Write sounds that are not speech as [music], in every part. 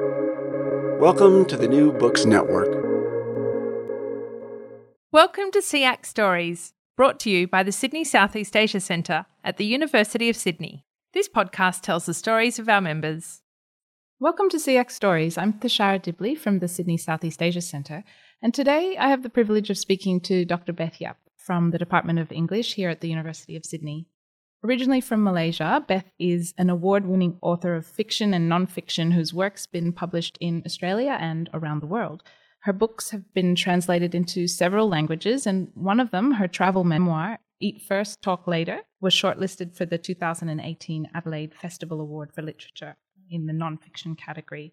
Welcome to the New Books Network. Welcome to SEAC Stories, brought to you by the Sydney Southeast Asia Centre at the University of Sydney. This podcast tells the stories of our members. Welcome to SEAC Stories. I'm Thashara Dibley from the Sydney Southeast Asia Centre, and today I have the privilege of speaking to Dr. Beth Yahp from the Department of English here at the University of Sydney. Originally from Malaysia, Beth is an award winning author of fiction and non-fiction whose work's been published in Australia and around the world. Her books have been translated into several languages, and one of them, her travel memoir, Eat First, Talk Later, was shortlisted for the 2018 Adelaide Festival Award for Literature in the non-fiction category.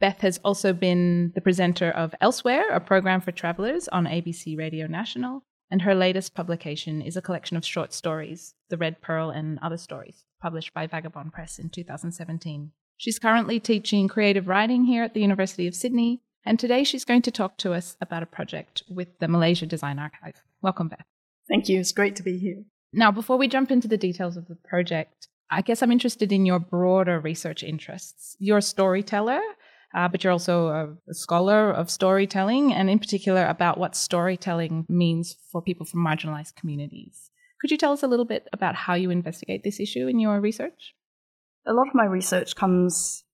Beth has also been the presenter of Elsewhere, a program for travelers on ABC Radio National, and her latest publication is a collection of short stories, The Red Pearl and Other Stories, published by Vagabond Press in 2017. She's currently teaching creative writing here at the University of Sydney, and today she's going to talk to us about a project with the Malaysia Design Archive. Welcome, Beth. Thank you. It's great to be here. Now, before we jump into the details of the project, I guess I'm interested in your broader research interests. You're a storyteller, uh, but you're also a, scholar of storytelling, and in particular about what storytelling means for people from marginalized communities. Could you tell us a little bit about how you investigate this issue in your research? A lot of my research comes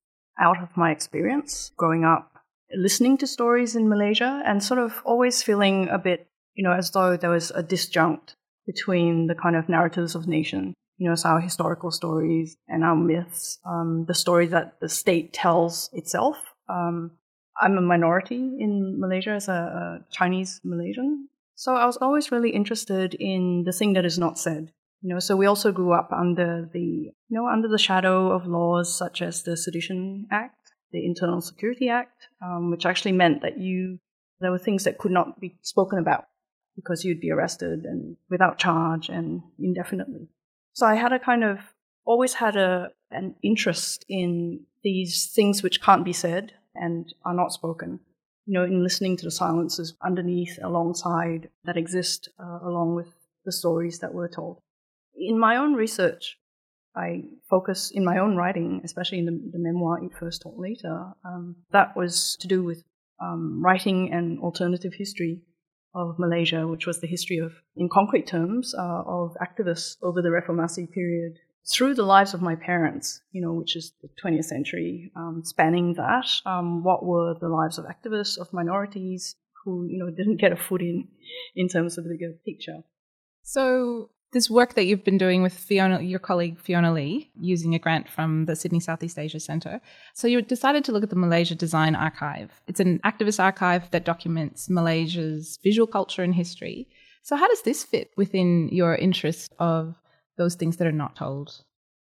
out of my experience growing up listening to stories in Malaysia and sort of always feeling a bit, you know, as though there was a disjunct between the kind of narratives of nation you know, so our historical stories and our myths, um, the story that the state tells itself, um, I'm a minority in Malaysia as a, a Chinese Malaysian. So I was always really interested in the thing that is not said. You know, so we also grew up under the, you know, under the shadow of laws such as the Sedition Act, the Internal Security Act, um, which actually meant that you, there were things that could not be spoken about because you'd be arrested and without charge and indefinitely. So I had a kind of, always had a, an interest in these things which can't be said and are not spoken. You know, in listening to the silences underneath, alongside, that exist uh, along with the stories that were told. In my own research, I focus in my own writing, especially in the, the memoir Eat First, Talk Later, um, that was to do with um, writing an alternative history of Malaysia, which was the history of, in concrete terms, uh, of activists over the Reformasi period through the lives of my parents, you know, which is the 20th century, um, spanning that, um, what were the lives of activists, of minorities who, you know, [laughs] didn't get a foot in in terms of the bigger picture. So this work that you've been doing with Fiona, your colleague Fiona Lee, using a grant from the Sydney Southeast Asia Centre. So you decided to look at the Malaysia Design Archive. It's an activist archive that documents Malaysia's visual culture and history. So how does this fit within your interest of those things that are not told?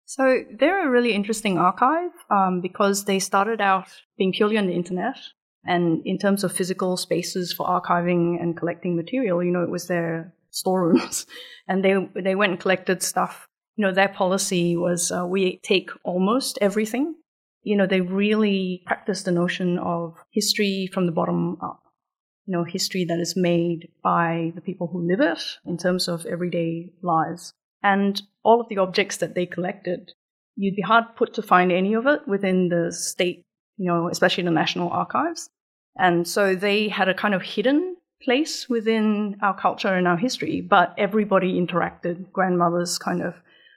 So they're a really interesting archive um, because they started out being purely on the internet. And in terms of physical spaces for archiving and collecting material, you know, it was their [laughs] storerooms. And they, they went and collected stuff. You know, their policy was uh, we take almost everything. You know, they really practiced the notion of history from the bottom up you know, history that is made by the people who live it in terms of everyday lives. And all of the objects that they collected, you'd be hard put to find any of it within the state, you know, especially the National Archives. And so they had a kind of hidden place within our culture and our history, but everybody interacted. Grandmother's kind of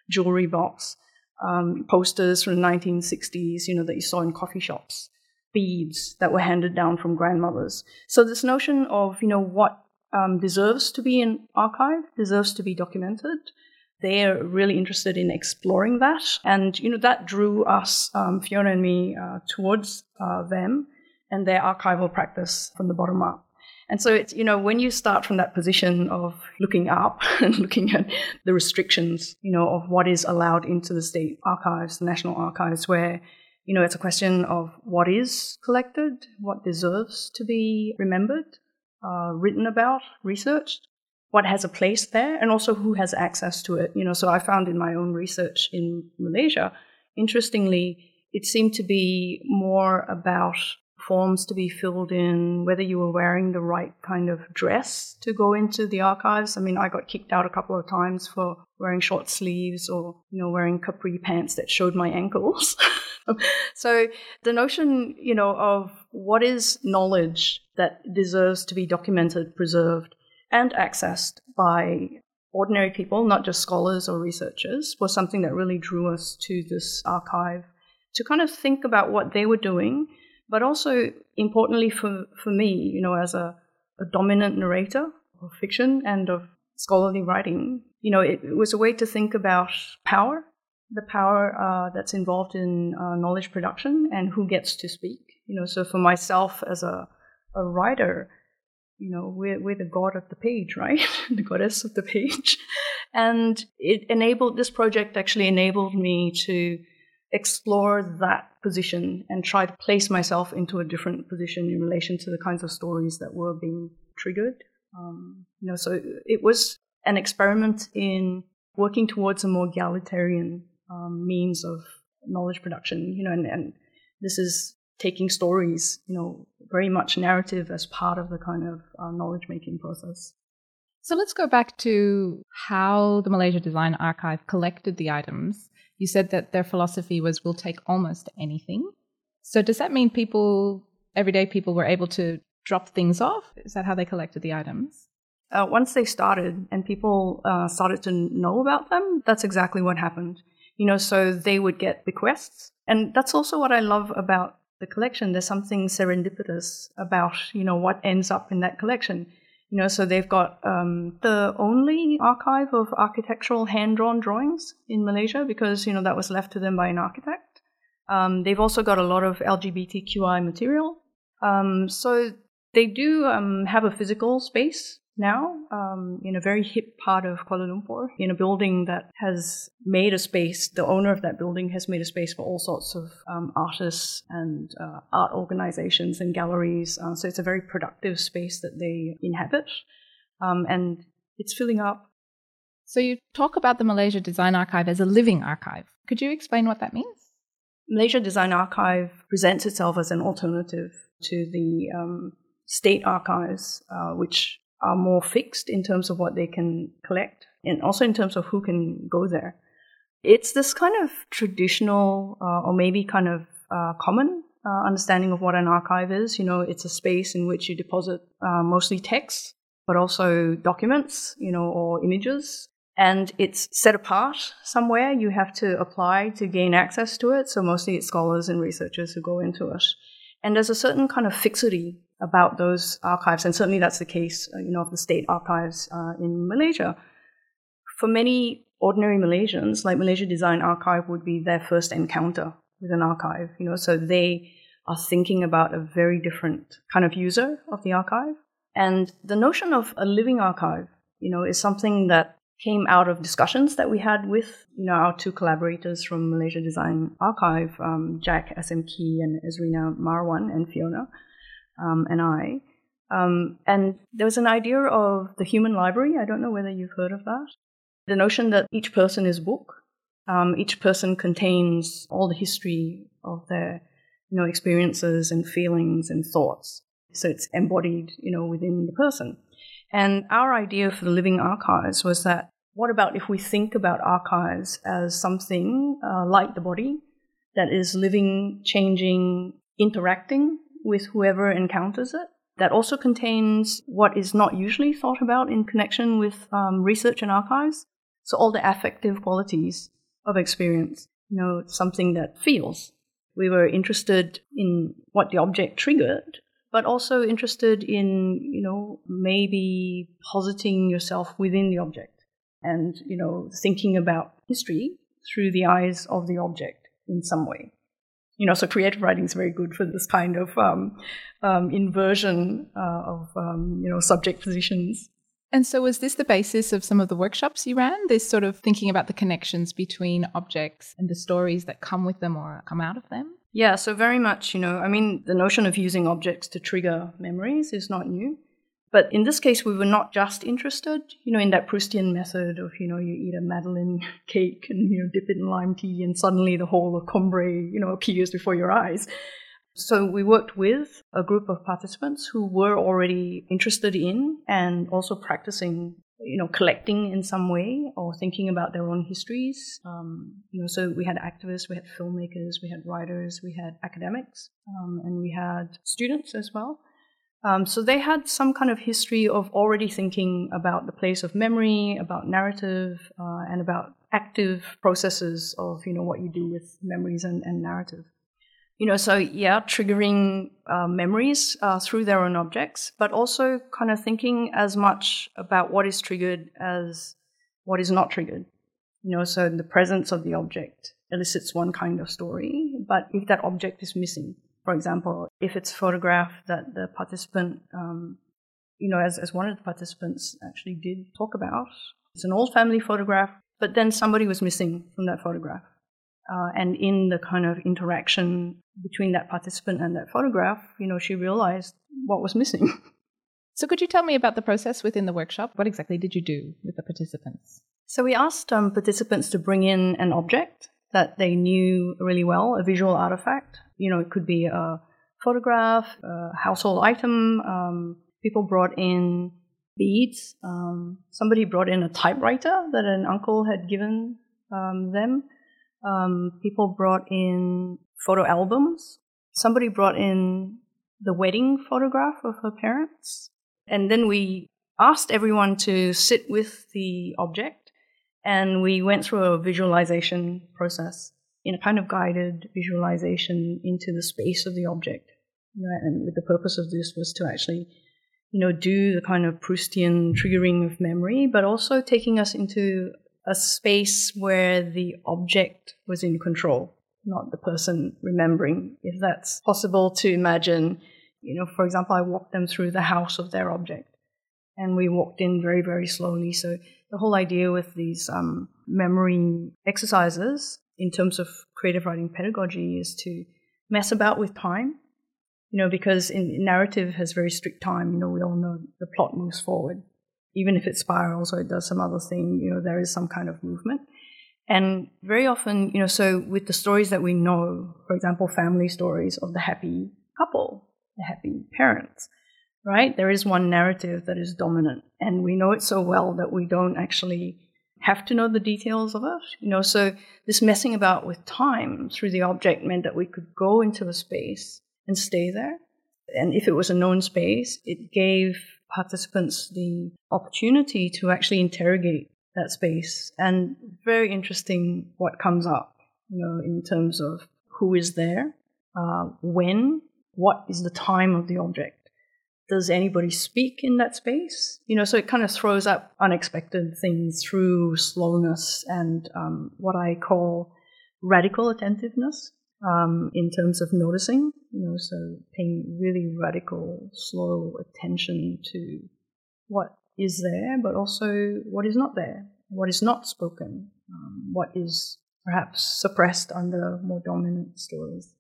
jewelry box, um, posters from the 1960s, you know, that you saw in coffee shops, beads that were handed down from grandmothers. So this notion of, you know, what um, deserves to be an archive, deserves to be documented, they're really interested in exploring that. And, you know, that drew us, um, Fiona and me, uh, towards uh, them and their archival practice from the bottom up. And so it's, you know, when you start from that position of looking up [laughs] and looking at the restrictions, you know, of what is allowed into the state archives, the national archives, where, you know, it's a question of what is collected, what deserves to be remembered, uh, written about, researched, what has a place there and also who has access to it. You know, so I found in my own research in Malaysia, interestingly, it seemed to be more about forms to be filled in, whether you were wearing the right kind of dress to go into the archives. I mean, I got kicked out a couple of times for wearing short sleeves or, you know, wearing capri pants that showed my ankles. [laughs] so the notion, you know, of what is knowledge that deserves to be documented, preserved, and accessed by ordinary people, not just scholars or researchers, was something that really drew us to this archive to kind of think about what they were doing, but also importantly for, for me, you know, as a, a dominant narrator of fiction and of scholarly writing, you know, it, it was a way to think about power, the power uh, that's involved in uh, knowledge production, and who gets to speak. You know, so for myself as a, a writer, you know, we're, we're the god of the page, right? [laughs] the goddess of the page. And it enabled, this project actually enabled me to explore that position and try to place myself into a different position in relation to the kinds of stories that were being triggered. Um, you know, so it was an experiment in working towards a more egalitarian um, means of knowledge production. You know, and, and this is taking stories, you know, very much narrative as part of the kind of uh, knowledge making process. So let's go back to how the Malaysia Design Archive collected the items. You said that their philosophy was we'll take almost anything. So does that mean people, everyday people, were able to drop things off? Is that how they collected the items? Uh, once they started and people uh, started to know about them, that's exactly what happened. You know, so they would get bequests. And that's also what I love about the collection. There's something serendipitous about, you know, what ends up in that collection. You know, so they've got um, the only archive of architectural hand-drawn drawings in Malaysia because, you know, that was left to them by an architect. Um, they've also got a lot of LGBTQI material. Um, so they do um, have a physical space now um, in a very hip part of Kuala Lumpur, in a building that has made a space. The owner of that building has made a space for all sorts of um, artists and uh, art organizations and galleries. Uh, so it's a very productive space that they inhabit, um, and it's filling up. So you talk about the Malaysia Design Archive as a living archive. Could you explain what that means? Malaysia Design Archive presents itself as an alternative to the um, state archives, uh, which are more fixed in terms of what they can collect and also in terms of who can go there. It's this kind of traditional uh, or maybe kind of uh, common uh, understanding of what an archive is. You know, it's a space in which you deposit uh, mostly text, but also documents, you know, or images. And it's set apart somewhere. You have to apply to gain access to it. So mostly it's scholars and researchers who go into it. And there's a certain kind of fixity about those archives, and certainly that's the case, uh, you know, of the state archives uh, in Malaysia. For many ordinary Malaysians, like Malaysia Design Archive would be their first encounter with an archive, you know, so they are thinking about a very different kind of user of the archive. And the notion of a living archive, you know, is something that came out of discussions that we had with you know our two collaborators from Malaysia Design Archive, um, Jac SM Kee and Ezrena Marwan and Fiona, um, and I. Um, and there was an idea of the human library. I don't know whether you've heard of that. The notion that each person is a book. Um, each person contains all the history of their, you know, experiences and feelings and thoughts. So it's embodied, you know, within the person. And our idea for the living archives was that what about if we think about archives as something uh, like the body that is living, changing, interacting with whoever encounters it. That also contains what is not usually thought about in connection with um, research and archives. So all the affective qualities of experience, you know, something that feels. We were interested in what the object triggered, but also interested in, you know, maybe positing yourself within the object and, you know, thinking about history through the eyes of the object in some way you know, so creative writing is very good for this kind of um, um, inversion uh, of, um, you know, subject positions. And so, was this the basis of some of the workshops you ran? This sort of thinking about the connections between objects and the stories that come with them or come out of them? Yeah, so very much, you know, I mean, the notion of using objects to trigger memories is not new. But in this case, we were not just interested, you know, in that Proustian method of, you know, you eat a Madeleine [laughs] cake and, you know, dip it in lime tea and suddenly the whole of Combray, you know, appears before your eyes. So we worked with a group of participants who were already interested in and also practicing, you know, collecting in some way or thinking about their own histories. Um, you know, so we had activists, we had filmmakers, we had writers, we had academics, um, and we had students as well. Um, so they had some kind of history of already thinking about the place of memory, about narrative, uh, and about active processes of you know what you do with memories and, and narrative you know, so yeah, triggering uh, memories uh, through their own objects, but also kind of thinking as much about what is triggered as what is not triggered. You know, so the presence of the object elicits one kind of story, but if that object is missing, for example, if it's a photograph that the participant, um, you know, as, as one of the participants actually did talk about, it's an old family photograph, but then somebody was missing from that photograph. Uh, and in the kind of interaction between that participant and that photograph, you know, she realized what was missing. [laughs] So, could you tell me about the process within the workshop? What exactly did you do with the participants? So, we asked um, participants to bring in an object that they knew really well, a visual artifact. You know, it could be a photograph, a household item. Um, people brought in beads. Um, somebody brought in a typewriter that an uncle had given um, them. Um, people brought in photo albums. Somebody brought in the wedding photograph of her parents. And then we asked everyone to sit with the object and we went through a visualization process in a kind of guided visualization into the space of the object. and the purpose of this was to actually, you know, do the kind of Proustian triggering of memory, but also taking us into a space where the object was in control, not the person remembering. If that's possible to imagine, you know, for example, I walked them through the house of their object and we walked in very, very slowly. So the whole idea with these um, memory exercises in terms of creative writing pedagogy is to mess about with time. You know, because in narrative has very strict time. You know, we all know the plot moves forward even if it spirals or it does some other thing, you know, there is some kind of movement. And very often, you know, so with the stories that we know, for example, family stories of the happy couple, the happy parents, right? There is one narrative that is dominant, and we know it so well that we don't actually have to know the details of it, you know. So this messing about with time through the object meant that we could go into a space and stay there. And if it was a known space, it gave participants the opportunity to actually interrogate that space. And very interesting what comes up, you know, in terms of who is there, uh, when, what is the time of the object. Does anybody speak in that space? You know, so it kind of throws up unexpected things through slowness and um, what I call radical attentiveness um, in terms of noticing, you know, so paying really radical, slow attention to what is there, but also what is not there, what is not spoken, um, what is perhaps suppressed under more dominant stories.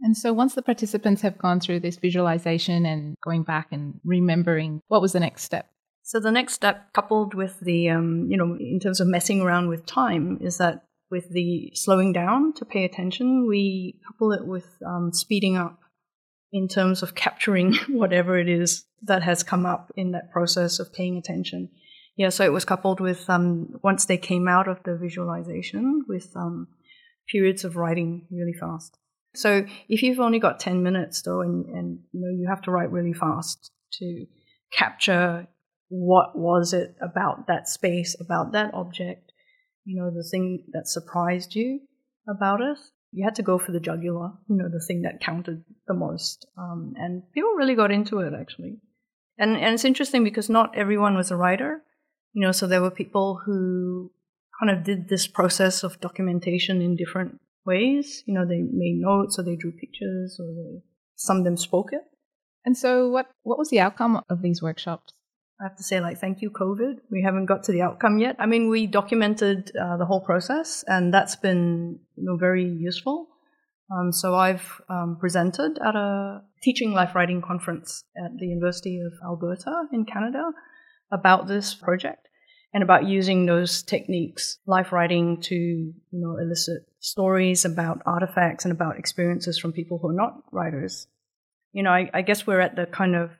And so, once the participants have gone through this visualization and going back and remembering, what was the next step? So, the next step, coupled with the, um, you know, in terms of messing around with time, is that with the slowing down to pay attention, we couple it with um, speeding up in terms of capturing [laughs] whatever it is that has come up in that process of paying attention. Yeah, so it was coupled with um, once they came out of the visualization with um, periods of writing really fast. So if you've only got ten minutes though, and, and you know you have to write really fast to capture what was it about that space, about that object, you know, the thing that surprised you about it. You had to go for the jugular, you know, the thing that counted the most. Um, and people really got into it, actually. And, and it's interesting because not everyone was a writer, you know, so there were people who kind of did this process of documentation in different ways. You know, they made notes or they drew pictures or they, some of them spoke it. And so, what, what was the outcome of these workshops? I have to say, like, thank you, COVID. We haven't got to the outcome yet. I mean, we documented uh, the whole process, and that's been you know, very useful. Um, so I've um, presented at a teaching life writing conference at the University of Alberta in Canada about this project. And about using those techniques, life writing, to you know elicit stories about artifacts and about experiences from people who are not writers. You know, I, I guess we're at the kind of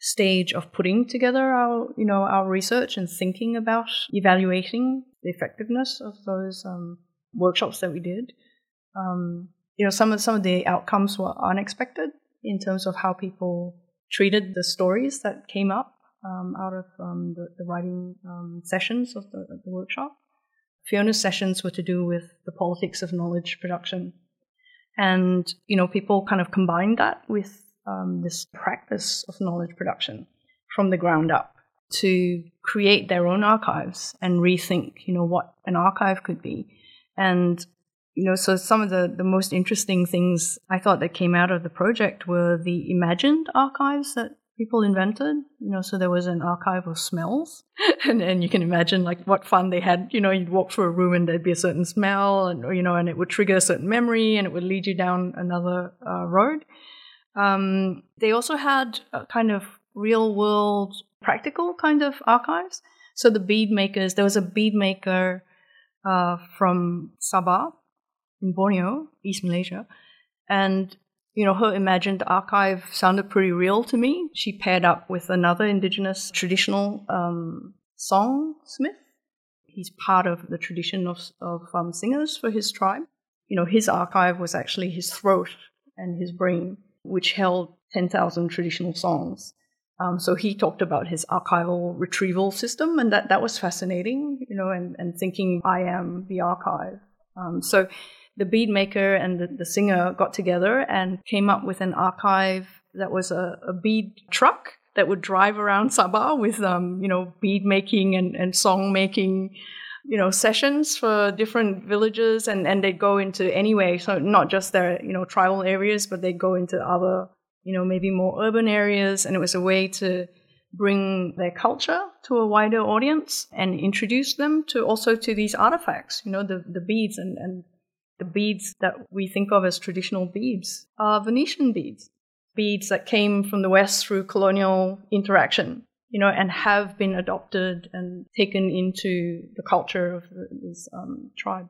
stage of putting together our you know our research and thinking about evaluating the effectiveness of those um, workshops that we did. Um, you know, some of some of the outcomes were unexpected in terms of how people treated the stories that came up out of um, the, the, writing um, sessions of the, the, workshop. Fiona's sessions were to do with the politics of knowledge production, and you know, people kind of combined that with um, this practice of knowledge production from the ground up to create their own archives and rethink, you know, what an archive could be. And, you know, so some of the, the most interesting things I thought that came out of the project were the imagined archives that people invented. You know, so there was an archive of smells. [laughs] and, and you can imagine like what fun they had. You know, you'd walk through a room and there'd be a certain smell and, you know, and it would trigger a certain memory and it would lead you down another uh, road. Um, they also had kind of real world practical kind of archives. So the bead makers, there was a bead maker uh, from Sabah in Borneo, East Malaysia, and you know her imagined archive sounded pretty real to me. She paired up with another indigenous traditional um, songsmith. He's part of the tradition of, of um, singers for his tribe. You know, his archive was actually his throat and his brain which held 10,000 traditional songs. Um, so he talked about his archival retrieval system, and that, that was fascinating, you know, and, and thinking I am the archive. Um, so the bead maker and the, the, singer got together and came up with an archive that was a, a bead truck that would drive around Sabah with, um, you know, bead making and, and song making you know sessions for different villages. And and they'd go into anyway so not just their you know tribal areas but they'd go into other you know maybe more urban areas. And it was a way to bring their culture to a wider audience and introduce them to also to these artifacts you know the the beads and and the beads that we think of as traditional beads are venetian beads beads that came from the west through colonial interaction you know, and have been adopted and taken into the culture of this um, tribe.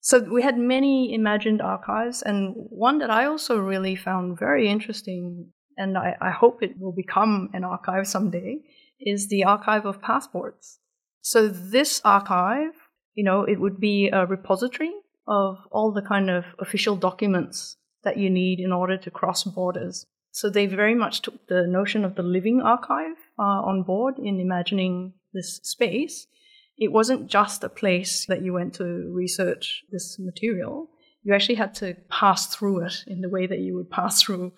So we had many imagined archives, and one that I also really found very interesting, and I, I hope it will become an archive someday, is the archive of passports. So this archive, you know, it would be a repository of all the kind of official documents that you need in order to cross borders. So they very much took the notion of the living archive uh, on board in imagining this space. It wasn't just a place that you went to research this material. You actually had to pass through it in the way that you would pass through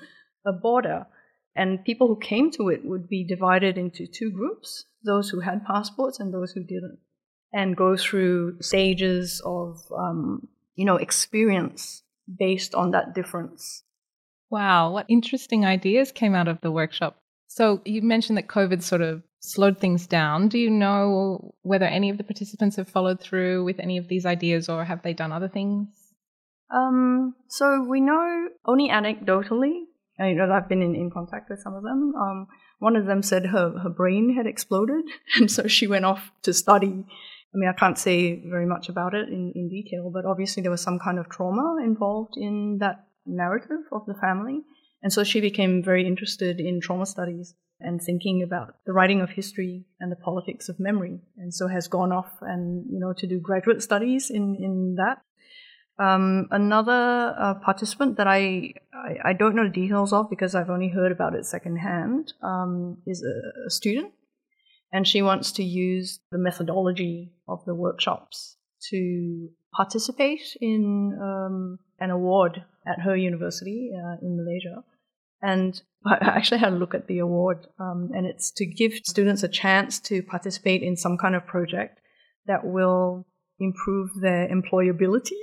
a border. And people who came to it would be divided into two groups those who had passports and those who didn't, and go through stages of, um, you know, experience based on that difference. Wow, what interesting ideas came out of the workshop. So you mentioned that COVID sort of slowed things down. Do you know whether any of the participants have followed through with any of these ideas or have they done other things? Um, so we know only anecdotally. You know, I've been in, in contact with some of them. Um, one of them said her, her brain had exploded, [laughs] and so she went off to study. I mean, I can't say very much about it in, in detail, but obviously there was some kind of trauma involved in that narrative of the family. And so she became very interested in trauma studies and thinking about the writing of history and the politics of memory. And so has gone off and, you know, to do graduate studies in, in that. Um, another uh, participant that I, I, I, don't know the details of because I've only heard about it secondhand um, is a, a student. And she wants to use the methodology of the workshops to participate in um, an award at her university uh, in Malaysia. And [laughs] I actually had a look at the award, um, and it's to give students a chance to participate in some kind of project that will improve their employability.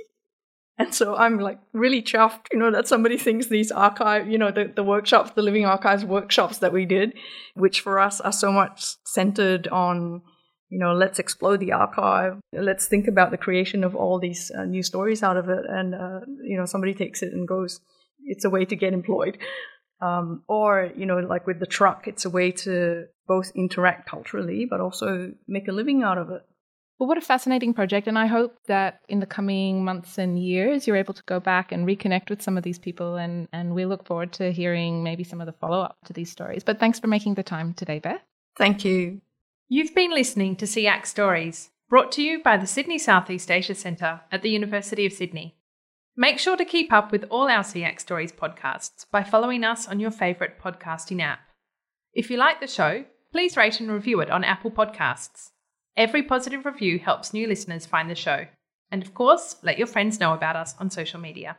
And so I'm like really chuffed, you know, that somebody thinks these archive, you know, the, the workshops, the Living Archives workshops that we did, which for us are so much centered on you know, let's explore the archive. Let's think about the creation of all these uh, new stories out of it. And, uh, you know, somebody takes it and goes, it's a way to get employed. Um, or, you know, like with the truck, it's a way to both interact culturally, but also make a living out of it. Well, what a fascinating project. And I hope that in the coming months and years, you're able to go back and reconnect with some of these people. And, and we look forward to hearing maybe some of the follow up to these stories. But thanks for making the time today, Beth. Thank you. You've been listening to SEAC Stories, brought to you by the Sydney Southeast Asia Centre at the University of Sydney. Make sure to keep up with all our SEAC Stories podcasts by following us on your favourite podcasting app. If you like the show, please rate and review it on Apple Podcasts. Every positive review helps new listeners find the show. And of course, let your friends know about us on social media.